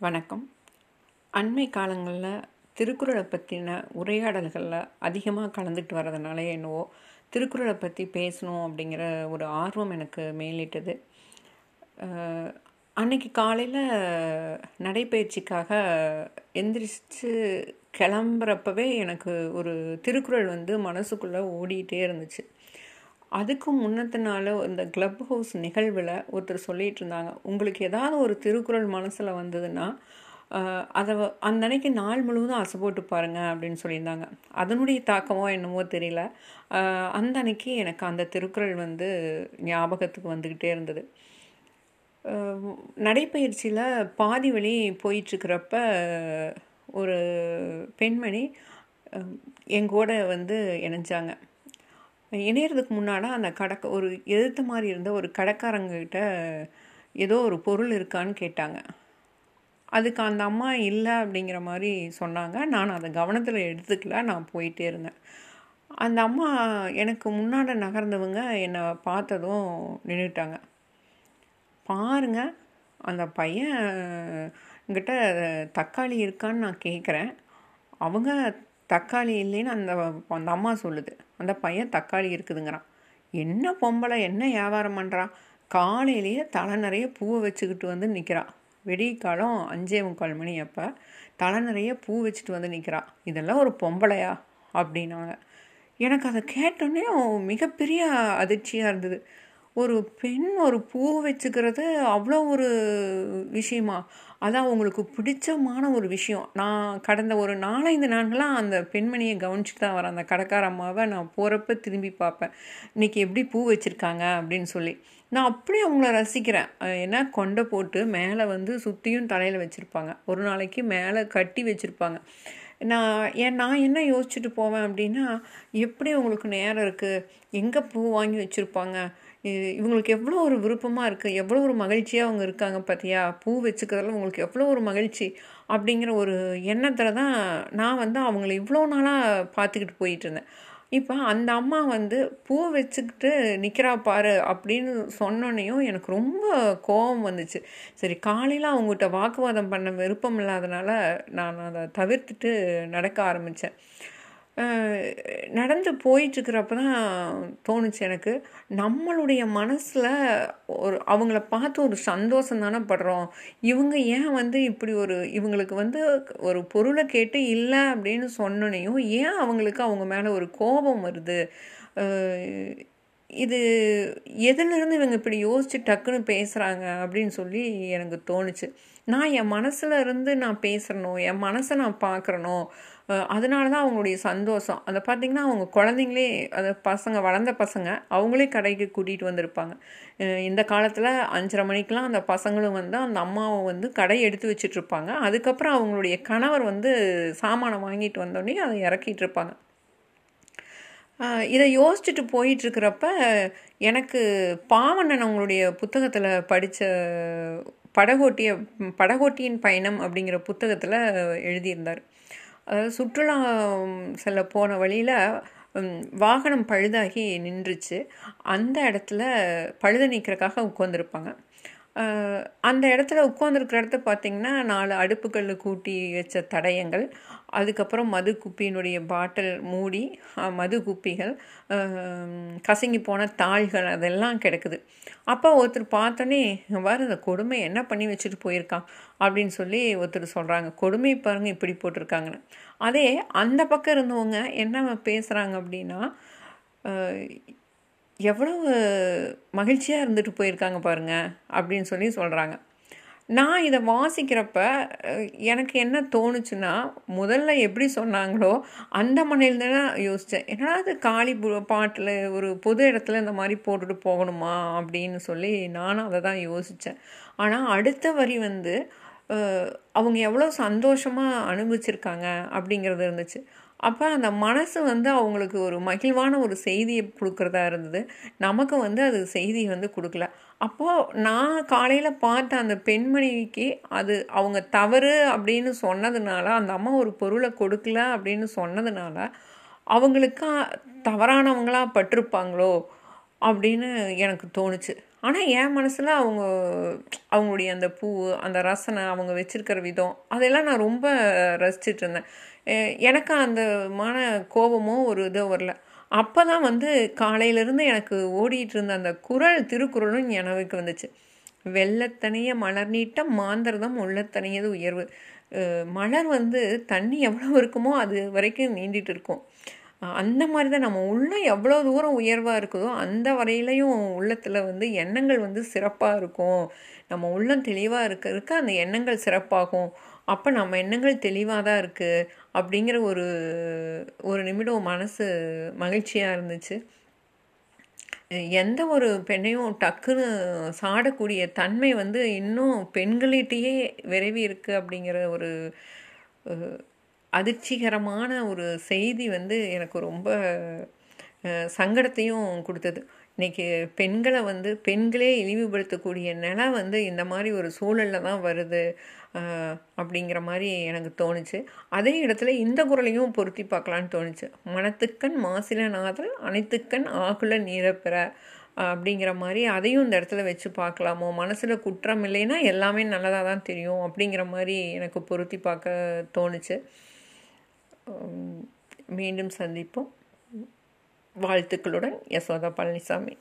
வணக்கம். அண்மை காலங்களில் திருக்குறளை பற்றின உரையாடல்களில் அதிகமாக கலந்துட்டு வர்றதுனால என்னவோ திருக்குறளை பற்றி பேசணும் அப்படிங்கிற ஒரு ஆர்வம் எனக்கு மேலிட்டது. அன்னைக்கு காலையில் நடைப்பயிற்சிக்காக எந்திரிச்சு கிளம்புறப்பவே எனக்கு ஒரு திருக்குறள் வந்து மனசுக்குள்ளே ஓடிட்டே இருந்துச்சு. அதுக்கு முன்னத்து நாள் இந்த கிளப் ஹவுஸ் நிகழ்வில் ஒருத்தர் சொல்லிட்டு இருந்தாங்க உங்களுக்கு ஏதாவது ஒரு திருக்குறள் மனசில் வந்ததுன்னா அதை வ- அந்த அன்னைக்கு நாள் முழுவதும் ஆசை போட்டு அப்படின்னு சொல்லியிருந்தாங்க. அதனுடைய தாக்கமோ என்னமோ தெரியல. அந்த அன்னைக்கு எனக்கு அந்த திருக்குறள் வந்து ஞாபகத்துக்கு வந்துக்கிட்டே இருந்தது. நடைப்பயிற்சியில் பாதி வழி போயிட்டுருக்கிறப்ப ஒரு பெண்மணி எங்கூட வந்து இணைஞ்சாங்க. இணையறதுக்கு முன்னாடி அந்த கடக்க ஒரு எதிர்த்த மாதிரி இருந்த ஒரு கடைக்காரங்ககிட்ட ஏதோ ஒரு பொருள் இருக்கான்னு கேட்டாங்க. அதுக்கு அந்த அம்மா இல்லை அப்படிங்கிற மாதிரி சொன்னாங்க. நான் அதை கவனத்தில் எடுத்துக்கல நான் போயிட்டே இருந்தேன். அந்த அம்மா எனக்கு முன்னாடி நகர்ந்தவங்க என்னை பார்த்ததும் நின்றுட்டாங்க பாருங்க அந்த பையன் கிட்ட தக்காளி இருக்கான்னு நான் கேட்குறேன் அவங்க தக்காளி இல்லைன்னு அந்த அந்த அம்மா சொல்லுது. அந்த பையன் தக்காளி இருக்குதுங்கிறான். என்ன பொம்பளை என்ன வியாபாரம் பண்ணுறான் காலையிலேயே தலை நிறைய பூவை வச்சுக்கிட்டு வந்து நிற்கிறா வெடிக்காலம் அஞ்சே முக்கால் மணி அப்போ தலை நிறைய பூ வச்சுட்டு வந்து நிற்கிறா இதெல்லாம் ஒரு பொம்பளையா? அப்படின்னாங்க. எனக்கு அதை கேட்டோன்னே மிகப்பெரிய அதிர்ச்சியாக இருந்தது. ஒரு பெண் ஒரு பூ வச்சுக்கிறது அவ்வளோ ஒரு விஷயமா? அதான் அவங்களுக்கு பிடிச்சமான ஒரு விஷயம். நான் கடந்த ஒரு நாலஞ்சு நாட்களாக அந்த பெண்மணியை கவனிச்சுட்டு தான் வரேன். அந்த கடைக்கார அம்மாவை நான் போகிறப்ப திரும்பி பார்ப்பேன். இன்னைக்கு எப்படி பூ வச்சுருக்காங்க? அப்படின்னு சொல்லி. நான் அப்படியே அவங்கள ரசிக்கிறேன். ஏன்னா கொண்டை போட்டு மேலே வந்து சுற்றியும் தலையில் வச்சுருப்பாங்க. ஒரு நாளைக்கு மேலே கட்டி வச்சுருப்பாங்க. நான் ஏன் நான் என்ன யோசிச்சுட்டு போவேன் அப்படின்னா எப்படி உங்களுக்கு நேரம் இருக்குது எங்கே பூ வாங்கி வச்சுருப்பாங்க? இவங்களுக்கு எவ்வளோ ஒரு விருப்பமாக இருக்குது எவ்வளோ ஒரு மகிழ்ச்சியாக அவங்க இருக்காங்க பார்த்தியா பூ வச்சுக்கிறதுல உங்களுக்கு எவ்வளோ ஒரு மகிழ்ச்சி அப்படிங்கிற ஒரு எண்ணத்தில் தான் நான் வந்து அவங்கள இவ்வளோ நாளாக பார்த்துக்கிட்டு போயிட்டு இருந்தேன். இப்போ அந்த அம்மா வந்து பூ வச்சுக்கிட்டு நிற்கிறா பாரு அப்படின்னு சொன்னோன்னையும் எனக்கு ரொம்ப கோபம் வந்துச்சு. சரி காலையில் அவங்ககிட்ட வாக்குவாதம் பண்ண விருப்பம் இல்லாதனால நான் அதை தவிர்த்துட்டு நடக்க ஆரம்பித்தேன் நடந்து போயிட்டுருக்கிறப்ப தான் தோணுச்சு எனக்கு. நம்மளுடைய மனசில் ஒரு அவங்கள பார்த்து ஒரு சந்தோஷம் தானே படுறோம். இவங்க ஏன் வந்து இப்படி ஒரு இவங்களுக்கு வந்து ஒரு பொருளை கேட்டு இல்லை அப்படின்னு சொன்னோனையும் ஏன் அவங்களுக்கு அவங்க மேலே ஒரு கோபம் வருது? இது எதுலேருந்து இவங்க இப்படி யோசிச்சு டக்குன்னு பேசுகிறாங்க அப்படின்னு சொல்லி எனக்கு தோணுச்சு. நான் என் மனசில் இருந்து நான் பேசுகிறனோ என் மனசை நான் பார்க்குறனோ அதனால தான் அவங்களுடைய சந்தோஷம். அதை பார்த்திங்கன்னா அவங்க குழந்தைங்களே அது பசங்க வளர்ந்த பசங்க அவங்களே கடைக்கு கூட்டிகிட்டு வந்திருப்பாங்க. இந்த காலத்தில் அஞ்சரை மணிக்கெலாம் அந்த பசங்களும் வந்து அந்த அம்மாவை வந்து கடை எடுத்து வச்சிட்டுருப்பாங்க அதுக்கப்புறம் அவங்களுடைய கணவர் வந்து சாமானை வாங்கிட்டு வந்தோடனே அதை இறக்கிட்டு இருப்பாங்க. இதை யோசிச்சுட்டு போயிட்டுருக்கிறப்ப எனக்கு பாவண்ணன் அவங்களுடைய புத்தகத்தில் படித்த படகோட்டிய படகோட்டியின் பயணம் அப்படிங்கிற புத்தகத்தில் எழுதியிருந்தார். அதாவது சுற்றுலா செல்ல போன வழியில் வாகனம் பழுதாகி நின்றுச்சு. அந்த இடத்துல பழுத நீக்கிறக்காக உட்காந்துருப்பாங்க அந்த இடத்துல உட்காந்துருக்கிற இடத்த பார்த்திங்கன்னா நாலு அடுப்புகளில் கூட்டி வச்ச தடயங்கள். அதுக்கப்புறம் மது குப்பியினுடைய பாட்டில் மூடி மது குப்பிகள் கசங்கி போன தாள்கள் அதெல்லாம் கிடக்குது. அப்போ ஒருத்தர் பார்த்தோன்னே வேறு இந்த கொடுமை என்ன பண்ணி வச்சுட்டு போயிருக்கான்? அப்படின்னு சொல்லி ஒருத்தர் சொல்கிறாங்க கொடுமை பாருங்கள் இப்படி போட்டிருக்காங்கன்னு. அதே அந்த பக்கம் இருந்தவங்க என்ன பேசுகிறாங்க அப்படின்னா எவ்வளவு மகிழ்ச்சியாக இருந்துட்டு போயிருக்காங்க பாருங்க அப்படின்னு சொல்லி சொல்கிறாங்க நான் இதை வாசிக்கிறப்ப எனக்கு என்ன தோணுச்சுன்னா முதல்ல எப்படி சொன்னாங்களோ அந்த மனையில் தான் யோசித்தேன் என்னடா அது காளி பாட்டில் ஒரு பொது இடத்துல இந்த மாதிரி போட்டுட்டு போகணுமா அப்படின்னு சொல்லி நானும் அதை தான் யோசித்தேன் ஆனால் அடுத்த வரி வந்து அவங்க எவ்வளோ சந்தோஷமாக அனுபவிச்சிருக்காங்க அப்படிங்கிறது இருந்துச்சு. அப்போ அந்த மனசு வந்து அவங்களுக்கு ஒரு மகிழ்வான ஒரு செய்தியை கொடுக்குறதா இருந்தது. நமக்கு வந்து அது செய்தி வந்து கொடுக்கல. அப்போது நான் காலையில் பார்த்த அந்த பெண்மணிக்கு அது அவங்க தவறு அப்படின்னு சொன்னதுனால அந்த அம்மா ஒரு பொருளை கொடுக்கல அப்படின்னு சொன்னதுனால அவங்களுக்கு தவறானவங்களாக பட்டிருப்பாங்களோ அப்படின்னு எனக்கு தோணுச்சு. ஆனால் என் மனசில் அவங்க அவங்களுடைய அந்த பூ அந்த ரசனை அவங்க வச்சுருக்கிற விதம் அதெல்லாம் நான் ரொம்ப ரசிச்சிட்டு இருந்தேன். எனக்கு அந்த மான கோபமோ ஒரு இதோ வரல. அப்போ தான் வந்து காலையிலேருந்து எனக்கு ஓடிட்டு இருந்த அந்த குரல் திருக்குறளும் எனக்கு வந்துச்சு. வெள்ளத்தனைய மலர் நீட்டம் மாந்திரதம் உள்ளத்தனையது உயர்வு. மலர் வந்து தண்ணி எவ்வளோ இருக்குமோ அது வரைக்கும் நீண்டிட்டு இருக்கும். அந்த மாதிரி தான் நம்ம உள்ளம் எவ்வளோ தூரம் உயர்வாக இருக்குதோ அந்த வரையிலையும் உள்ளத்தில் வந்து எண்ணங்கள் வந்து சிறப்பாக இருக்கும். நம்ம உள்ளம் தெளிவாக இருக்க இருக்க அந்த எண்ணங்கள் சிறப்பாகும். அப்போ நம்ம எண்ணங்கள் தெளிவாக தான் இருக்குது அப்படிங்கிற ஒரு ஒரு நிமிடம் மனசு மகிழ்ச்சியாக இருந்துச்சு. எந்த ஒரு பெண்ணையும் டக்குன்னு சாடக்கூடிய தன்மை வந்து இன்னும் பெண்களிட்டேயே விரைவி இருக்குது அப்படிங்கிற ஒரு அதிர்ச்சிகரமான ஒரு செய்தி வந்து எனக்கு ரொம்ப சங்கடத்தையும் கொடுத்தது. இன்னைக்கு பெண்களை வந்து பெண்களே இழிவுபடுத்தக்கூடிய நிலை வந்து இந்த மாதிரி ஒரு சூழலில் தான் வருது அப்படிங்கிற மாதிரி எனக்கு தோணுச்சு. அதே இடத்துல இந்த குரலையும் பொருத்தி பார்க்கலான்னு தோணுச்சு. மனத்துக்கண் மாசில நாதல் அனைத்துக்கண் ஆகுல நீரப்பெற அப்படிங்கிற மாதிரி அதையும் இந்த இடத்துல வச்சு பார்க்கலாமோ? மனசில் குற்றம் இல்லைன்னா எல்லாமே நல்லதாக தான் தெரியும் அப்படிங்கிற மாதிரி எனக்கு பொருத்தி பார்க்க தோணுச்சு. மீண்டும் சந்திப்போம் வாழ்த்துக்களுடன் யசோதா பழனிசாமி